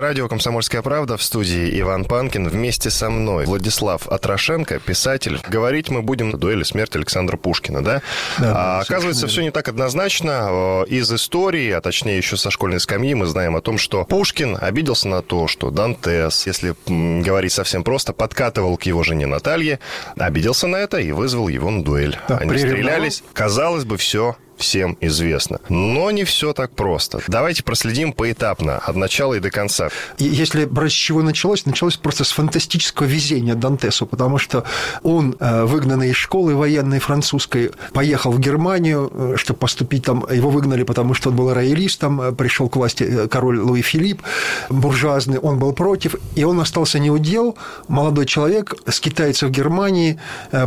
Радио «Комсомольская правда» в студии Иван Панкин. Вместе со мной Владислав Атрошенко, писатель. Говорить мы будем о дуэли смерти Александра Пушкина, да? да а, оказывается, все не так однозначно. Из истории, а точнее еще со школьной скамьи, мы знаем о том, что Пушкин обиделся на то, что Дантес, если говорить совсем просто, подкатывал к его жене Наталье, обиделся на это и вызвал его на дуэль. Да, Они стрелялись. Казалось бы, все всем известно. Но не все так просто. Давайте проследим поэтапно, от начала и до конца. Если брать с чего началось, началось просто с фантастического везения Дантесу, потому что он, э, выгнанный из школы военной французской, поехал в Германию, э, чтобы поступить там. Его выгнали, потому что он был роялистом, э, пришел к власти король Луи Филипп, буржуазный, он был против, и он остался неудел. Молодой человек скитается в Германии,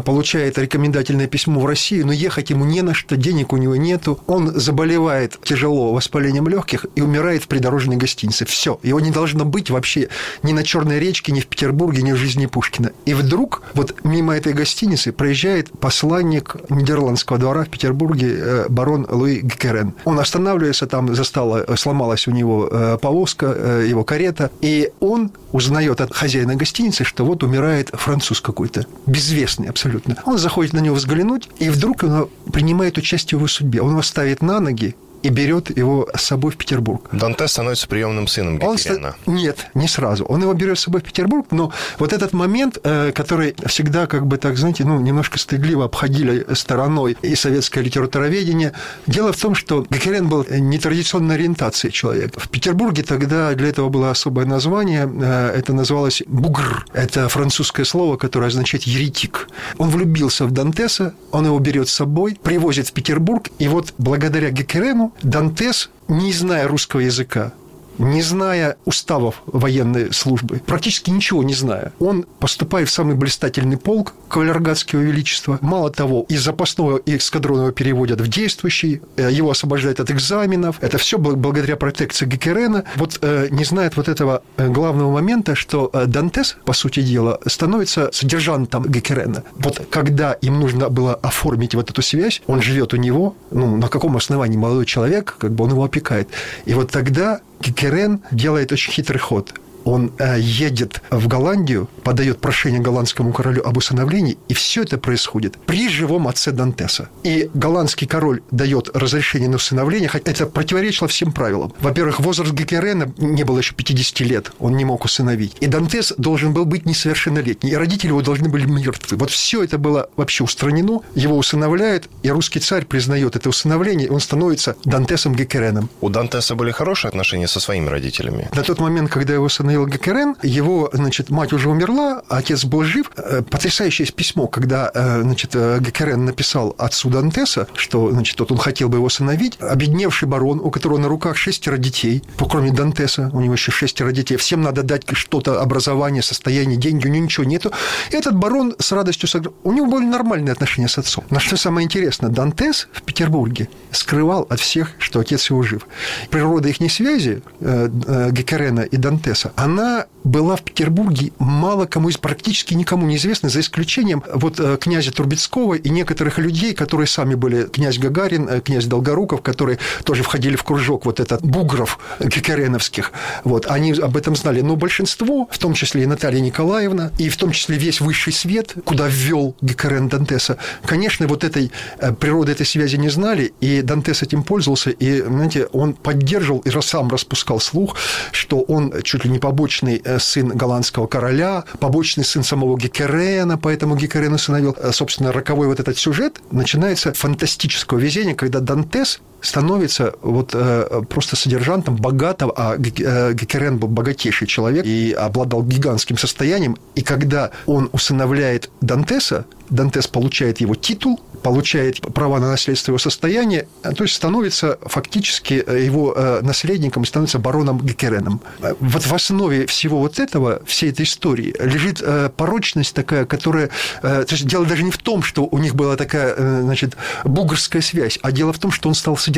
получает рекомендательное письмо в Россию, но ехать ему не на что, денег у него нету, он заболевает тяжело воспалением легких и умирает в придорожной гостинице. Все, его не должно быть вообще ни на Черной речке, ни в Петербурге, ни в жизни Пушкина. И вдруг вот мимо этой гостиницы проезжает посланник Нидерландского двора в Петербурге э, барон Луи Гекерен. Он останавливается там, застала, сломалась у него э, повозка, э, его карета, и он узнает от хозяина гостиницы, что вот умирает француз какой-то, безвестный абсолютно. Он заходит на него взглянуть, и вдруг он принимает участие в его судьбе себе. Он его ставит на ноги, и берет его с собой в Петербург. Данте становится приемным сыном Геккерена. Он, нет, не сразу. Он его берет с собой в Петербург, но вот этот момент, э, который всегда, как бы так, знаете, ну, немножко стыдливо обходили стороной и советское литературоведение, дело в том, что Геккерен был нетрадиционной ориентации человек. В Петербурге тогда для этого было особое название, э, это называлось бугр. Это французское слово, которое означает еретик. Он влюбился в Дантеса, он его берет с собой, привозит в Петербург, и вот благодаря Геккерену Дантес, не зная русского языка, не зная уставов военной службы, практически ничего не зная, он поступает в самый блистательный полк кавалергардского величества. Мало того, из запасного эскадронного переводят в действующий, э, его освобождают от экзаменов. Это все благодаря протекции Геккерена. Вот э, не знает вот этого э, главного момента, что Дантес, по сути дела, становится содержантом Геккерена. Вот когда им нужно было оформить вот эту связь, он живет у него, ну, на каком основании молодой человек, как бы он его опекает. И вот тогда Кикерен делает очень хитрый ход он э, едет в Голландию, подает прошение голландскому королю об усыновлении, и все это происходит при живом отце Дантеса. И голландский король дает разрешение на усыновление, хотя это противоречило всем правилам. Во-первых, возраст Гекерена не было еще 50 лет, он не мог усыновить. И Дантес должен был быть несовершеннолетний, и родители его должны были мертвы. Вот все это было вообще устранено, его усыновляют, и русский царь признает это усыновление, и он становится Дантесом Гекереном. У Дантеса были хорошие отношения со своими родителями? На тот момент, когда его усыновили Даниил Гекерен, его, значит, мать уже умерла, отец был жив. Э, потрясающее письмо, когда, э, значит, э, Гекерен написал отцу Дантеса, что, значит, вот он хотел бы его сыновить, обедневший барон, у которого на руках шестеро детей, кроме Дантеса, у него еще шестеро детей, всем надо дать что-то, образование, состояние, деньги, у него ничего нету. Этот барон с радостью согр... У него были нормальные отношения с отцом. Но что самое интересное, Дантес в Петербурге скрывал от всех, что отец его жив. Природа их связи, Гекерена и Дантеса, она была в Петербурге мало кому, практически никому неизвестна, за исключением вот э, князя Трубецкого и некоторых людей, которые сами были князь Гагарин, э, князь Долгоруков, которые тоже входили в кружок вот этот бугров гекареновских. Вот, они об этом знали. Но большинство, в том числе и Наталья Николаевна, и в том числе весь высший свет, куда ввел Гекарен Дантеса, конечно, вот этой э, природы этой связи не знали, и Дантес этим пользовался, и, знаете, он поддерживал и сам распускал слух, что он чуть ли не побочный сын голландского короля, побочный сын самого Геккерена, поэтому Геккерен усыновил. Э, собственно, роковой вот этот сюжет начинается фантастического везения, когда Дантес становится вот э, просто содержантом богатого, а Геккерен был богатейший человек и обладал гигантским состоянием, и когда он усыновляет Дантеса, Дантес получает его титул, получает права на наследство его состояния, то есть становится фактически его наследником, становится бароном Геккереном. Вот в основе всего вот этого, всей этой истории, лежит э, порочность такая, которая... Э, то есть дело даже не в том, что у них была такая, э, значит, бугорская связь, а дело в том, что он стал содержантом.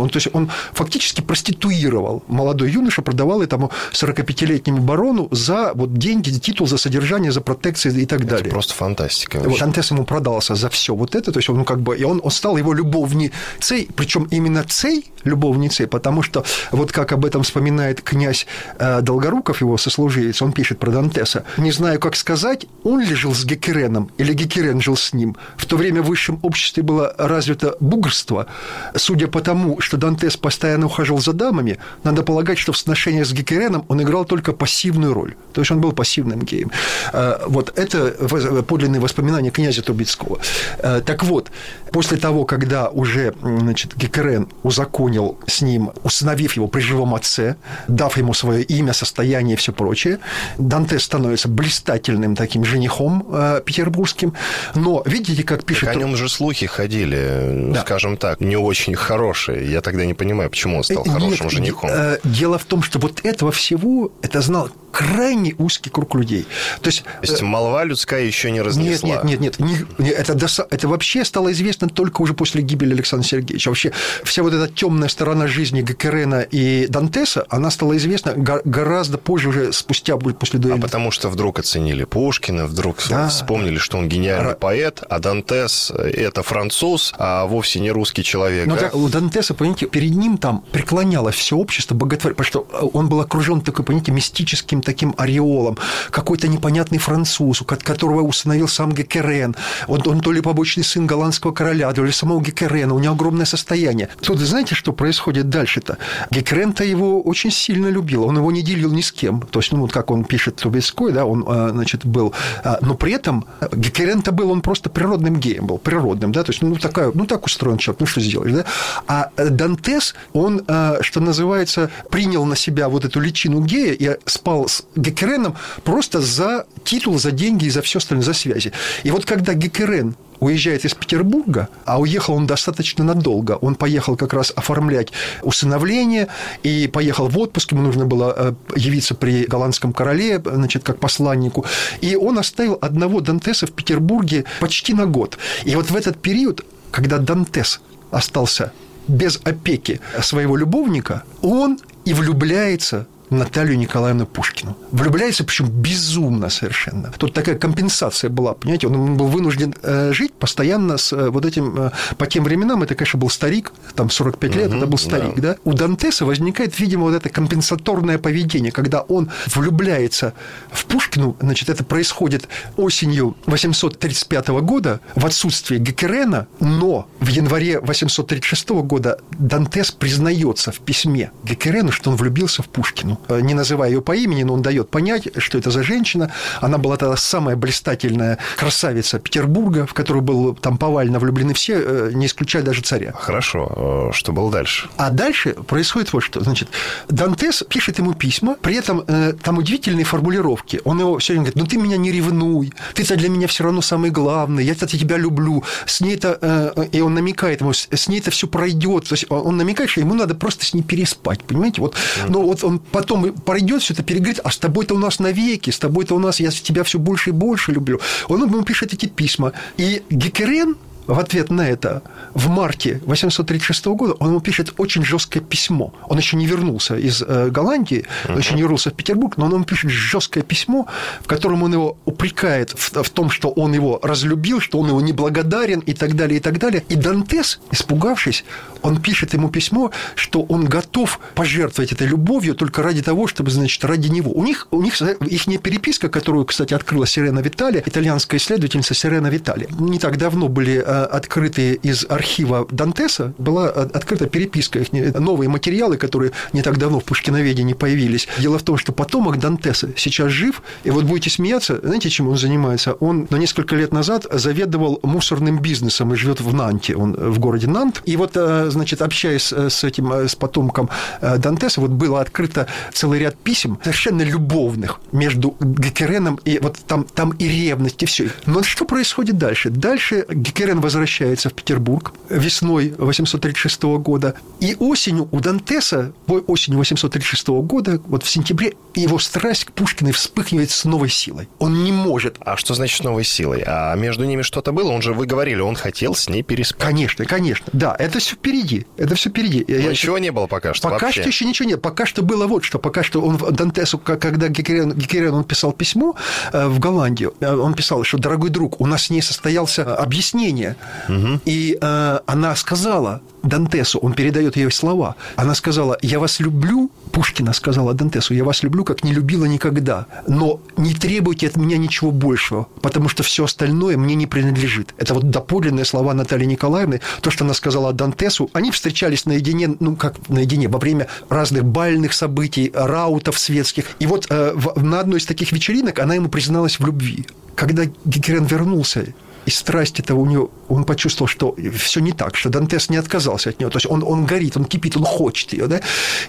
Он, то есть он фактически проституировал молодой юноша, продавал этому 45-летнему барону за вот деньги, титул, за содержание, за протекции и так это далее. просто фантастика. Вот, Дантес ему продался за все вот это, то есть он ну, как бы, и он, он стал его любовницей, причем именно цей любовницей, потому что вот как об этом вспоминает князь э, Долгоруков, его сослуживец, он пишет про Дантеса. Не знаю, как сказать, он ли жил с Геккереном или Геккерен жил с ним. В то время в высшем обществе было развито бугрство. Судя по тому, что Дантес постоянно ухаживал за дамами, надо полагать, что в сношениях с Геккереном он играл только пассивную роль. То есть он был пассивным геем. Э, вот это подлинные воспоминания князя Трубецкого. Э, так вот, после того, когда уже значит, Геккерен узаконил с ним, установив его при живом отце, дав ему свое имя, состояние и все прочее, Данте становится блистательным таким женихом э, петербургским. Но видите, как пишет... Так о нем же слухи ходили, да. скажем так, не очень хорошие. Я тогда не понимаю, почему он стал хорошим Нет, женихом. Э, дело в том, что вот этого всего, это знал крайне узкий круг людей. То есть, То есть э, молва людская еще не разнесла. Нет, нет, нет, нет. Не, это, это вообще стало известно только уже после гибели Александра Сергеевича. Вообще вся вот эта темная сторона жизни Геккерена и Дантеса, она стала известна гораздо позже, уже спустя после дуэли. А потому что вдруг оценили Пушкина, вдруг да. вспомнили, что он гениальный Р... поэт, а Дантес – это француз, а вовсе не русский человек. Но да? у Дантеса, понимаете, перед ним там преклонялось все общество боготворение, потому что он был окружен такой, понимаете, мистическим таким ореолом, какой-то непонятный француз, которого установил сам Геккерен. Он, он то ли побочный сын голландского короля, то ли самого Геккерена, у него огромное состояние. Тут знаете, что происходит дальше-то? Геккерен-то его очень сильно любил, он его не делил ни с кем. То есть, ну, вот как он пишет Трубецкой, да, он, а, значит, был... А, но при этом Геккерен-то был, он просто природным геем был, природным, да, то есть, ну, такая, ну, так устроен человек, ну, что сделаешь, да? А Дантес, он, а, что называется, принял на себя вот эту личину гея и спал с Геккереном просто за титул, за деньги и за все остальное, за связи. И вот когда Геккерен уезжает из Петербурга, а уехал он достаточно надолго. Он поехал как раз оформлять усыновление и поехал в отпуск, ему нужно было э, явиться при голландском короле, значит, как посланнику. И он оставил одного Дантеса в Петербурге почти на год. И вот в этот период, когда Дантес остался без опеки своего любовника, он и влюбляется Наталью Николаевну Пушкину. Влюбляется, причем безумно совершенно. Тут такая компенсация была, понимаете, он был вынужден э, жить постоянно с э, вот этим, э, по тем временам, это, конечно, был старик, там 45 лет, угу, это был старик, да. да. У Дантеса возникает, видимо, вот это компенсаторное поведение, когда он влюбляется в Пушкину, значит, это происходит осенью 835 года в отсутствие Геккерена, но в январе 836 года Дантес признается в письме Геккерену, что он влюбился в Пушкину. Э, не называя ее по имени, но он дает понять, что это за женщина. Она была тогда самая блистательная красавица Петербурга, в которую был там повально влюблены все, э, не исключая даже царя. Хорошо. Э, что было дальше? А дальше происходит вот что. Значит, Дантес пишет ему письма, при этом там удивительные формулировки. Он его все время говорит, ну ты меня не ревнуй, ты-то для меня все равно самый главный, я-то тебя люблю. С ней-то, и он намекает ему, с ней-то все пройдет. То есть он намекает, что ему надо просто с ней переспать, понимаете? Вот, но вот он потом пройдет все это, переговорит, а с тобой-то у нас навеки, с тобой-то у нас, я тебя все больше и больше люблю. Он ему пишет эти письма. И Гекерен в ответ на это в марте 836 года он ему пишет очень жесткое письмо. Он еще не вернулся из э, Голландии, он еще не вернулся в Петербург, но он ему пишет жесткое письмо, в котором он его упрекает в, в том, что он его разлюбил, что он его неблагодарен и так далее, и так далее. И Дантес, испугавшись, он пишет ему письмо, что он готов пожертвовать этой любовью только ради того, чтобы, значит, ради него. У них, у них их не переписка, которую, кстати, открыла Сирена Витали, итальянская исследовательница Сирена Витали. Не так давно были э, открытые из архива Дантеса, была открыта переписка, их новые материалы, которые не так давно в Пушкиноведении появились. Дело в том, что потомок Дантеса сейчас жив, и вот будете смеяться, знаете, чем он занимается? Он на несколько лет назад заведовал мусорным бизнесом и живет в Нанте, он в городе Нант. И вот, э, значит, общаясь с этим, э, с потомком э, Дантеса, вот было открыто целый ряд писем, совершенно любовных, между Гекереном и вот там, там и ревность, и все. Но что происходит дальше? Дальше Гекерен возвращается в Петербург весной 836 года. И осенью у Дантеса, осенью 836 года, вот в сентябре, его страсть к Пушкиной вспыхивает с новой силой. Он не может. А что значит с новой силой? А между ними что-то было? Он же, вы говорили, он хотел с ней переспать. Конечно, конечно. Да, это все впереди. Это все впереди. Я, ничего не было пока что Пока вообще. что еще ничего нет. Пока что было вот что. Пока что он Дантесу, когда Гекерен, Гекерен он писал письмо э, в Голландию, э, он писал, что, дорогой друг, у нас с ней состоялся объяснение. Угу. И э, она сказала, Дантесу, он передает ее слова. Она сказала, я вас люблю, Пушкина сказала Дантесу, я вас люблю, как не любила никогда, но не требуйте от меня ничего большего, потому что все остальное мне не принадлежит. Это вот доподлинные слова Натальи Николаевны, то, что она сказала Дантесу. Они встречались наедине, ну как наедине, во время разных бальных событий, раутов светских. И вот э, в, на одной из таких вечеринок она ему призналась в любви. Когда Гекерен вернулся и страсть это у него, он почувствовал, что все не так, что Дантес не отказался от него. То есть он, он горит, он кипит, он хочет ее. Да?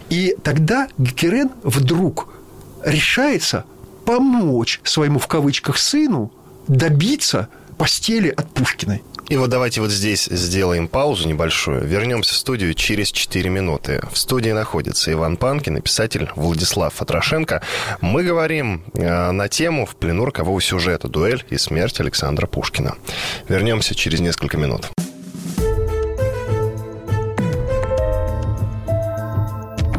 И тогда Гекерен вдруг решается помочь своему, в кавычках, сыну добиться постели от Пушкиной. И вот давайте вот здесь сделаем паузу небольшую. Вернемся в студию через 4 минуты. В студии находится Иван Панкин и писатель Владислав Атрошенко. Мы говорим э, на тему в плену рокового сюжета «Дуэль и смерть Александра Пушкина». Вернемся через несколько минут.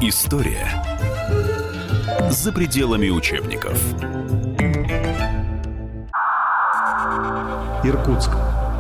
История за пределами учебников. Иркутск.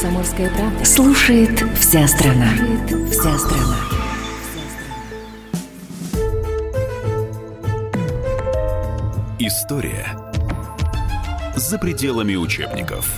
«Комсомольская правда». Слушает вся страна. Слушает вся страна. История за пределами учебников.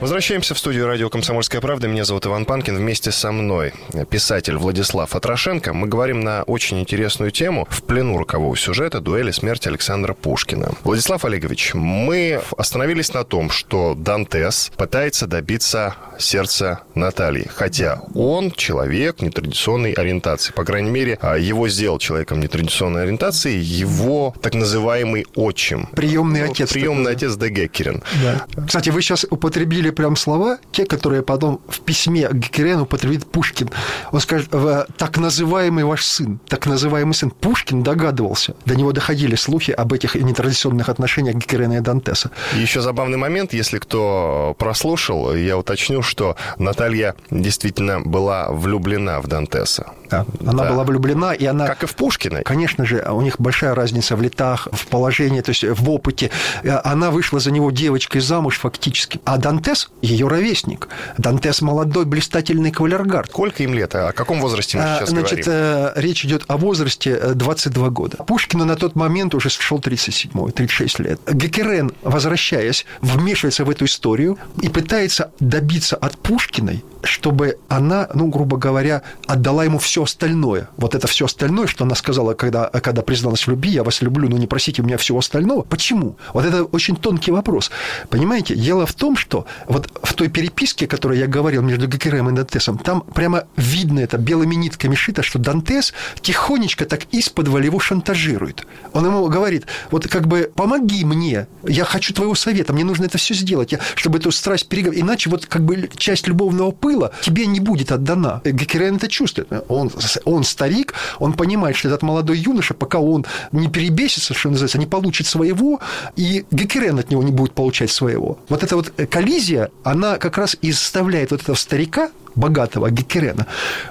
Возвращаемся в студию радио «Комсомольская правда». Меня зовут Иван Панкин. Вместе со мной писатель Владислав Атрошенко. Мы говорим на очень интересную тему в плену рокового сюжета «Дуэли смерти Александра Пушкина». Владислав Олегович, мы остановились на том, что Дантес пытается добиться сердца Натальи. Хотя он человек нетрадиционной ориентации. По крайней мере, его сделал человеком нетрадиционной ориентации его так называемый отчим. Приемный отец. Приемный отец Де Геккерин. Да. Кстати, вы сейчас употребили прям слова, те, которые потом в письме к Геккерену употребит Пушкин. Он скажет, «В- так называемый ваш сын, так называемый сын. Пушкин догадывался. До него доходили слухи об этих нетрадиционных отношениях Геккерена и Дантеса. Еще забавный момент, если кто прослушал, я уточню, что Наталья действительно была влюблена в Дантеса. Да. Она Да. была влюблена, и она... Как и в Пушкина. Конечно же, у них большая разница в летах, в положении, то есть в опыте. Э, Она вышла за него девочкой замуж фактически. А Дантес – ее ровесник. Дантес – молодой, блистательный кавалергард. Сколько им лет? О каком возрасте мы А, сейчас Значит, говорим? э, речь идет о возрасте э, 22 года. Пушкину на тот момент уже шел 37 36 лет. Гекерен, возвращаясь, вмешивается в эту историю и пытается добиться от Пушкиной, чтобы она, ну, грубо говоря, отдала ему все остальное. Вот это все остальное, что она сказала, когда, когда призналась в любви, я вас люблю, но не просите у меня всего остального. Почему? Вот это очень тонкий вопрос. Понимаете, дело в том, что вот в той переписке, о которой я говорил между Гекерем и Дантесом, там прямо видно это белыми нитками шито, что Дантес тихонечко так из-под его шантажирует. Он ему говорит, вот как бы помоги мне, я хочу твоего совета, мне нужно это все сделать, я, чтобы эту страсть переговорить, иначе вот как бы часть любовного пыла тебе не будет отдана. Гекерен это чувствует. Он, он старик, он понимает, что этот молодой юноша, пока он не перебесится, что называется, не получит своего, и Гекерен от него не будет получать своего. Вот эта вот коллизия, она как раз и заставляет вот этого старика, богатого Геккерена,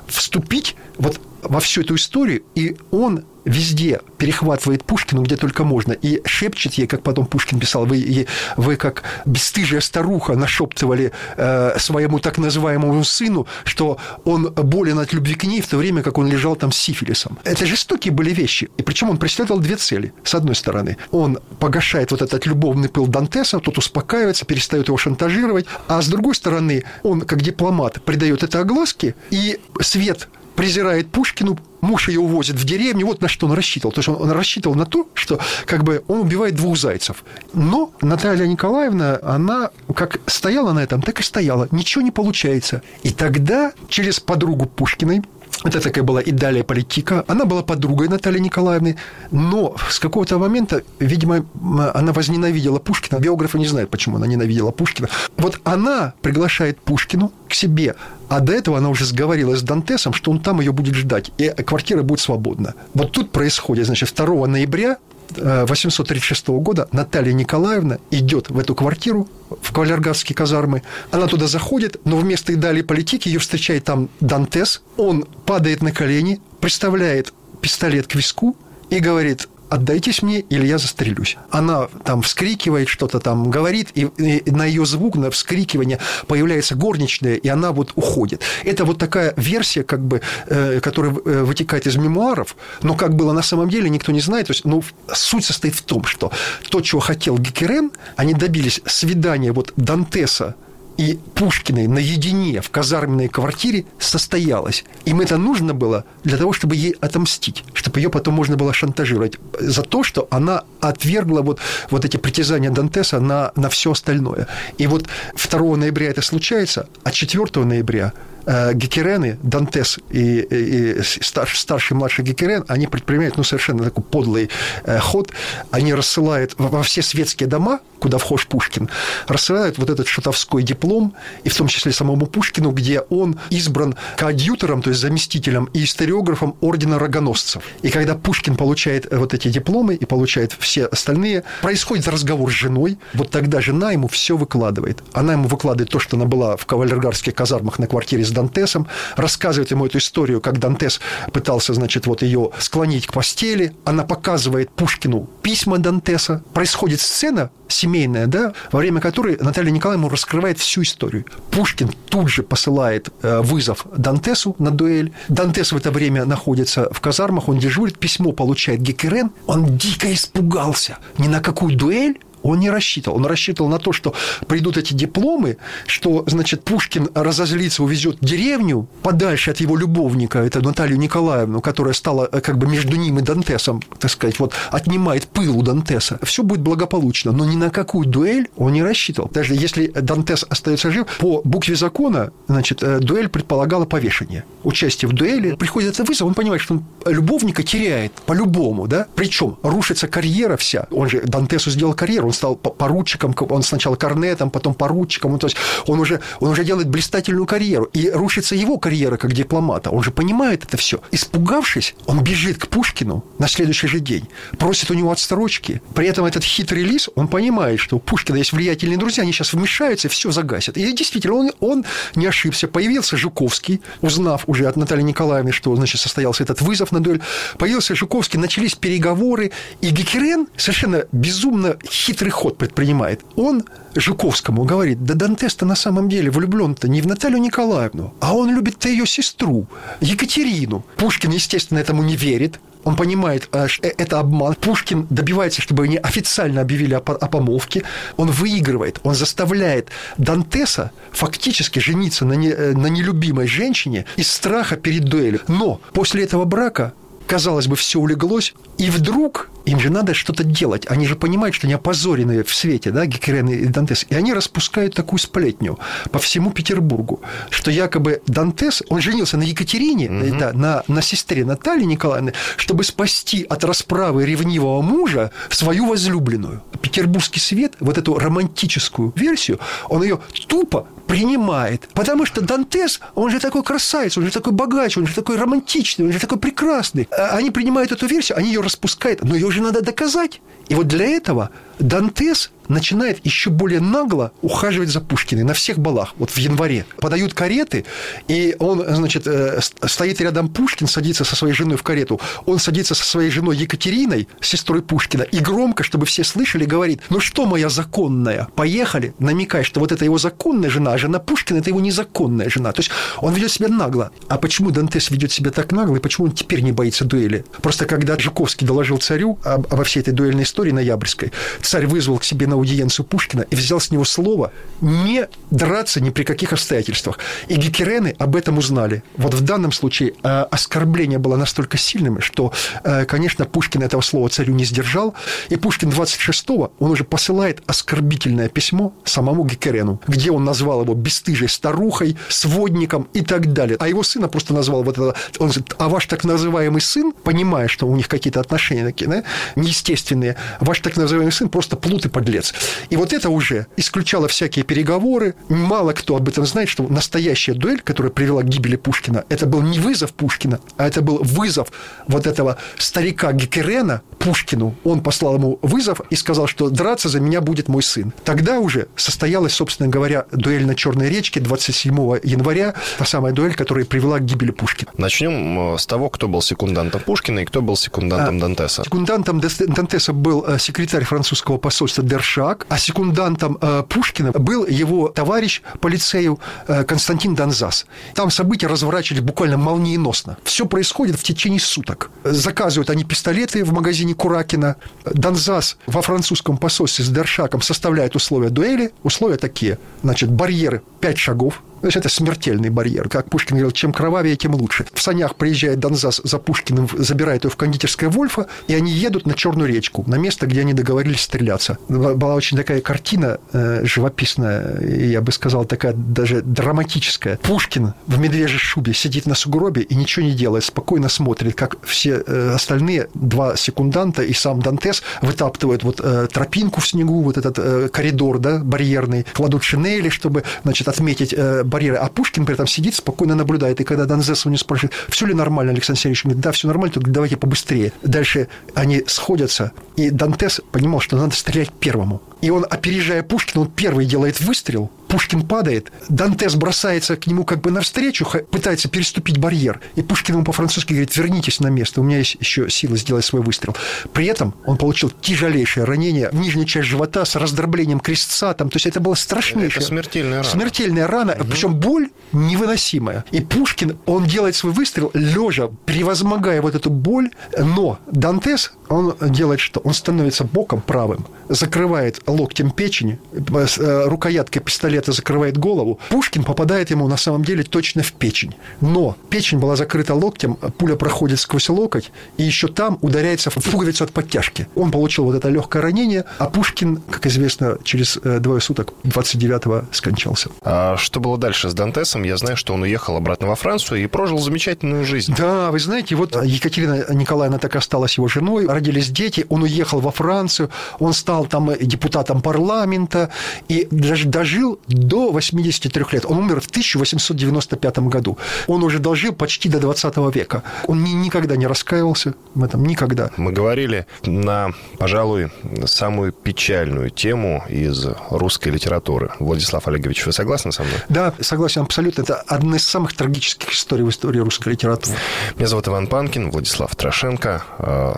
вступить вот во всю эту историю, и он везде перехватывает Пушкину, где только можно, и шепчет ей, как потом Пушкин писал, вы, вы как бесстыжая старуха нашептывали э, своему так называемому сыну, что он болен от любви к ней, в то время как он лежал там с сифилисом. Это жестокие были вещи. И причем он преследовал две цели. С одной стороны, он погашает вот этот любовный пыл Дантеса, тот успокаивается, перестает его шантажировать, а с другой стороны, он, как дипломат, придает это огласке, и свет презирает Пушкину, муж ее увозит в деревню, вот на что он рассчитывал. То есть он, он рассчитывал на то, что как бы он убивает двух зайцев. Но Наталья Николаевна, она как стояла на этом, так и стояла. Ничего не получается. И тогда через подругу Пушкиной это такая была и далее политика. Она была подругой Натальи Николаевны, но с какого-то момента, видимо, она возненавидела Пушкина. Биографы не знают, почему она ненавидела Пушкина. Вот она приглашает Пушкину к себе, а до этого она уже сговорилась с Дантесом, что он там ее будет ждать, и квартира будет свободна. Вот тут происходит, значит, 2 ноября 836 года Наталья Николаевна идет в эту квартиру, в кавалергардские казармы. Она туда заходит, но вместо и далее политики ее встречает там Дантес. Он падает на колени, приставляет пистолет к виску и говорит, отдайтесь мне, или я застрелюсь. Она там вскрикивает, что-то там говорит, и, на ее звук, на вскрикивание появляется горничная, и она вот уходит. Это вот такая версия, как бы, э, которая э, вытекает из мемуаров, но как было на самом деле, никто не знает. То есть, ну, суть состоит в том, что то, чего хотел Гекерен, они добились свидания вот Дантеса и Пушкиной наедине в казарменной квартире состоялось. Им это нужно было для того, чтобы ей отомстить, чтобы ее потом можно было шантажировать за то, что она отвергла вот, вот эти притязания Дантеса на, на все остальное. И вот 2 ноября это случается, а 4 ноября Гекерены, Дантес и, и старший, старший и младший Гекерен, они предпринимают ну, совершенно такой подлый э, ход. Они рассылают во все светские дома, куда вхож Пушкин, рассылают вот этот шутовской диплом, и в том числе самому Пушкину, где он избран коадьютором, то есть заместителем и историографом ордена рогоносцев. И когда Пушкин получает вот эти дипломы и получает все остальные, происходит разговор с женой, вот тогда жена ему все выкладывает. Она ему выкладывает то, что она была в кавалергардских казармах на квартире с Дантесом, рассказывает ему эту историю, как Дантес пытался, значит, вот ее склонить к постели. Она показывает Пушкину письма Дантеса. Происходит сцена семейная, да, во время которой Наталья Николаевна раскрывает всю историю. Пушкин тут же посылает э, вызов Дантесу на дуэль. Дантес в это время находится в казармах, он дежурит, письмо получает Гекерен. Он дико испугался. Ни на какую дуэль он не рассчитывал. Он рассчитывал на то, что придут эти дипломы, что, значит, Пушкин разозлится, увезет деревню подальше от его любовника, это Наталью Николаевну, которая стала э, как бы между ним и Дантесом, так сказать, вот отнимает пыл у Дантеса. Все будет благополучно, но ни на какую дуэль он не рассчитывал. Даже если Дантес остается жив, по букве закона, значит, э, дуэль предполагала повешение. Участие в дуэли. Приходит этот вызов, он понимает, что он любовника теряет по-любому, да? Причем рушится карьера вся. Он же Дантесу сделал карьеру, он стал поручиком, он сначала корнетом, потом поручиком, то есть он уже, он уже делает блистательную карьеру, и рушится его карьера как дипломата, он же понимает это все. Испугавшись, он бежит к Пушкину на следующий же день, просит у него отсрочки, при этом этот хитрый лис, он понимает, что у Пушкина есть влиятельные друзья, они сейчас вмешаются и все загасят. И действительно, он, он не ошибся, появился Жуковский, узнав уже от Натальи Николаевны, что, значит, состоялся этот вызов на дуэль, появился Жуковский, начались переговоры, и Гекерен совершенно безумно хитрый хитрый ход предпринимает. Он Жуковскому говорит, да Дантес-то на самом деле влюблен-то не в Наталью Николаевну, а он любит-то ее сестру, Екатерину. Пушкин, естественно, этому не верит, он понимает, э, что это обман. Пушкин добивается, чтобы они официально объявили о, помолвке. Он выигрывает, он заставляет Дантеса фактически жениться на, не, э, на нелюбимой женщине из страха перед дуэлью. Но после этого брака казалось бы, все улеглось, и вдруг им же надо что-то делать. Они же понимают, что они опозорены в свете, да, Геккерен и Дантес. И они распускают такую сплетню по всему Петербургу, что якобы Дантес, он женился на Екатерине, угу. да, на, на сестре Натальи Николаевны, чтобы спасти от расправы ревнивого мужа свою возлюбленную. Петербургский свет, вот эту романтическую версию, он ее тупо принимает. Потому что Дантес, он же такой красавец, он же такой богач, он же такой романтичный, он же такой прекрасный. А они принимают эту версию, они ее распускают, но ее же надо доказать. И вот для этого Дантес начинает еще более нагло ухаживать за Пушкиной на всех балах, вот в январе. Подают кареты, и он, значит, э, стоит рядом Пушкин, садится со своей женой в карету, он садится со своей женой Екатериной, сестрой Пушкина, и громко, чтобы все слышали, говорит, ну что, моя законная, поехали, намекая, что вот это его законная жена, а жена Пушкина – это его незаконная жена. То есть он ведет себя нагло. А почему Дантес ведет себя так нагло, и почему он теперь не боится дуэли? Просто когда Жуковский доложил царю обо всей этой дуэльной истории ноябрьской, царь вызвал к себе на аудиенцию Пушкина и взял с него слово не драться ни при каких обстоятельствах. И гекерены об этом узнали. Вот в данном случае э, оскорбление было настолько сильным, что, э, конечно, Пушкин этого слова царю не сдержал, и Пушкин 26-го, он уже посылает оскорбительное письмо самому Гекерену, где он назвал его бесстыжей старухой, сводником и так далее. А его сына просто назвал вот это, он говорит, а ваш так называемый сын, понимая, что у них какие-то отношения такие, да, неестественные, ваш так называемый сын просто плут и подлец. И вот это уже исключало всякие переговоры. Мало кто об этом знает, что настоящая дуэль, которая привела к гибели Пушкина, это был не вызов Пушкина, а это был вызов вот этого старика Гекерена Пушкину. Он послал ему вызов и сказал, что драться за меня будет мой сын. Тогда уже состоялась, собственно говоря, дуэль на Черной речке 27 января, та самая дуэль, которая привела к гибели Пушкина. Начнем э, с того, кто был секундантом Пушкина и кто был секундантом а, Дантеса. Секундантом Дантеса был э, секретарь французского посольства Дершак, а секундантом э, Пушкина был его товарищ по лицею Константин Донзас. Там события разворачивались буквально молниеносно. Все происходит в течение суток. Заказывают они пистолеты в магазине Куракина. Донзас во французском посольстве с Дершаком составляет условия дуэли. Условия такие. Значит, барьеры 5 шагов, то есть это смертельный барьер. Как Пушкин говорил, чем кровавее, тем лучше. В санях приезжает Донзас за Пушкиным, забирает его в кондитерское Вольфа, и они едут на Черную речку, на место, где они договорились стреляться. Была очень такая картина э, живописная, я бы сказал, такая даже драматическая. Пушкин в медвежьей шубе сидит на сугробе и ничего не делает, спокойно смотрит, как все э, остальные два секунданта и сам Дантес вытаптывают вот э, тропинку в снегу, вот этот э, коридор, да, барьерный, кладут шинели, чтобы, значит, отметить э, барьеры. А Пушкин при этом сидит, спокойно наблюдает. И когда Донзес у него спрашивает, все ли нормально, Александр Сергеевич говорит, да, все нормально, только давайте побыстрее. Дальше они сходятся, и Дантес понимал, что надо стрелять первому. И он, опережая Пушкина, он первый делает выстрел, Пушкин падает, Дантес бросается к нему как бы навстречу, пытается переступить барьер, и Пушкин ему по-французски говорит, вернитесь на место, у меня есть еще силы сделать свой выстрел. При этом он получил тяжелейшее ранение в нижнюю часть живота с раздроблением крестца, там, то есть это было страшнейшее. Это смертельная рана. Смертельная рана, угу. причем боль невыносимая. И Пушкин, он делает свой выстрел лежа, превозмогая вот эту боль, но Дантес, он делает что? Он становится боком правым, закрывает локтем печени, э, рукояткой пистолета закрывает голову. Пушкин попадает ему на самом деле точно в печень. Но печень была закрыта локтем, пуля проходит сквозь локоть, и еще там ударяется в пуговицу от подтяжки. Он получил вот это легкое ранение, а Пушкин, как известно, через э, двое суток, 29-го, скончался. А что было дальше с Дантесом? Я знаю, что он уехал обратно во Францию и прожил замечательную жизнь. Да, вы знаете, вот Екатерина Николаевна так осталась его женой, родились дети, он уехал во Францию, он стал там депутатом парламента и дожил до 83 лет. Он умер в 1895 году. Он уже дожил почти до 20 века. Он ни, никогда не раскаивался в этом, никогда. Мы говорили на, пожалуй, самую печальную тему из русской литературы. Владислав Олегович, вы согласны со мной? Да, согласен абсолютно. Это одна из самых трагических историй в истории русской литературы. Меня зовут Иван Панкин, Владислав Трошенко. Э,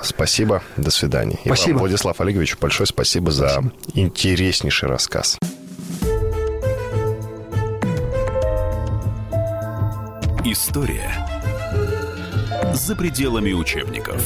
спасибо, до свидания. Спасибо. И вам, Владислав Олегович, большое спасибо, спасибо. за интереснейший рассказ. История за пределами учебников.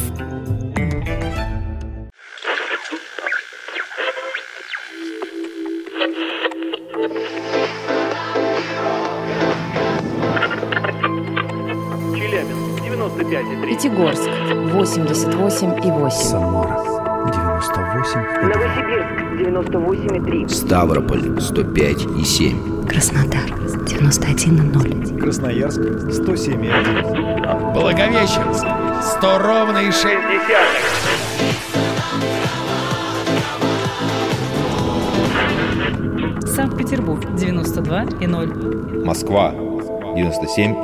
95,3. Пятигорск, 88,8. Самара, 98. Новосибирск 98,3. Ставрополь 105 и 7. Краснодар 91,0. Красноярск 107,1. Благовещенск 100 ровно и 6 Санкт-Петербург 92,0. Москва 97